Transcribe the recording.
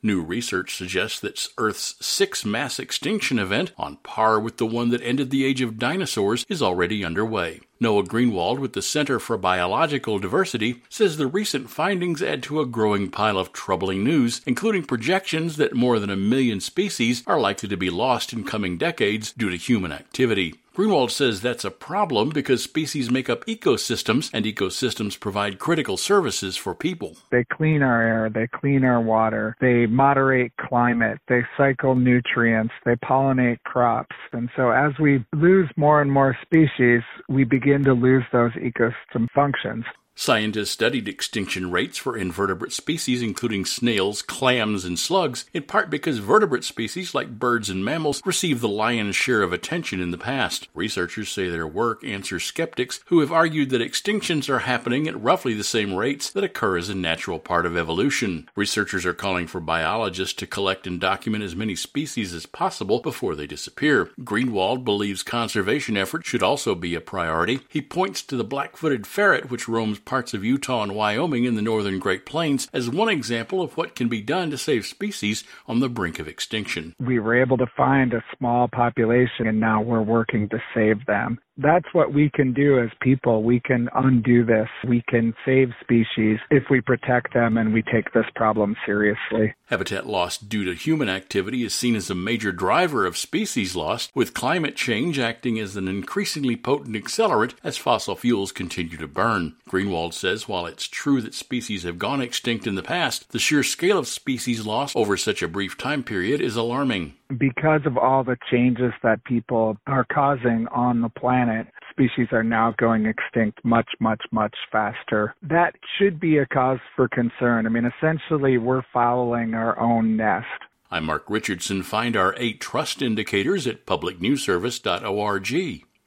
New research suggests that Earth's sixth mass extinction event, on par with the one that ended the age of dinosaurs, is already underway. Noah Greenwald with the Center for Biological Diversity says the recent findings add to a growing pile of troubling news, including projections that more than a million species are likely to be lost in coming decades due to human activity. Greenwald says that's a problem because species make up ecosystems, and ecosystems provide critical services for people. They clean our air, they clean our water, they moderate climate, they cycle nutrients, they pollinate crops. And so as we lose more and more species, we begin to lose those ecosystem functions. Scientists studied extinction rates for invertebrate species, including snails, clams, and slugs, in part because vertebrate species like birds and mammals receive the lion's share of attention in the past. Researchers say their work answers skeptics who have argued that extinctions are happening at roughly the same rates that occur as a natural part of evolution. Researchers are calling for biologists to collect and document as many species as possible before they disappear. Greenwald believes conservation efforts should also be a priority. He points to the black footed ferret, which roams parts of Utah and Wyoming in the northern Great Plains as one example of what can be done to save species on the brink of extinction. We were able to find a small population and now we're working to save them that's what we can do as people. We can undo this. We can save species if we protect them and we take this problem seriously. Habitat loss due to human activity is seen as a major driver of species loss, with climate change acting as an increasingly potent accelerant as fossil fuels continue to burn. Greenwald says while it's true that species have gone extinct in the past, the sheer scale of species loss over such a brief time period is alarming because of all the changes that people are causing on the planet, species are now going extinct much, much, much faster. That should be a cause for concern. I mean, essentially, we're fouling our own nest. I'm Mark Richardson. Find our eight trust indicators at publicnewsservice.org.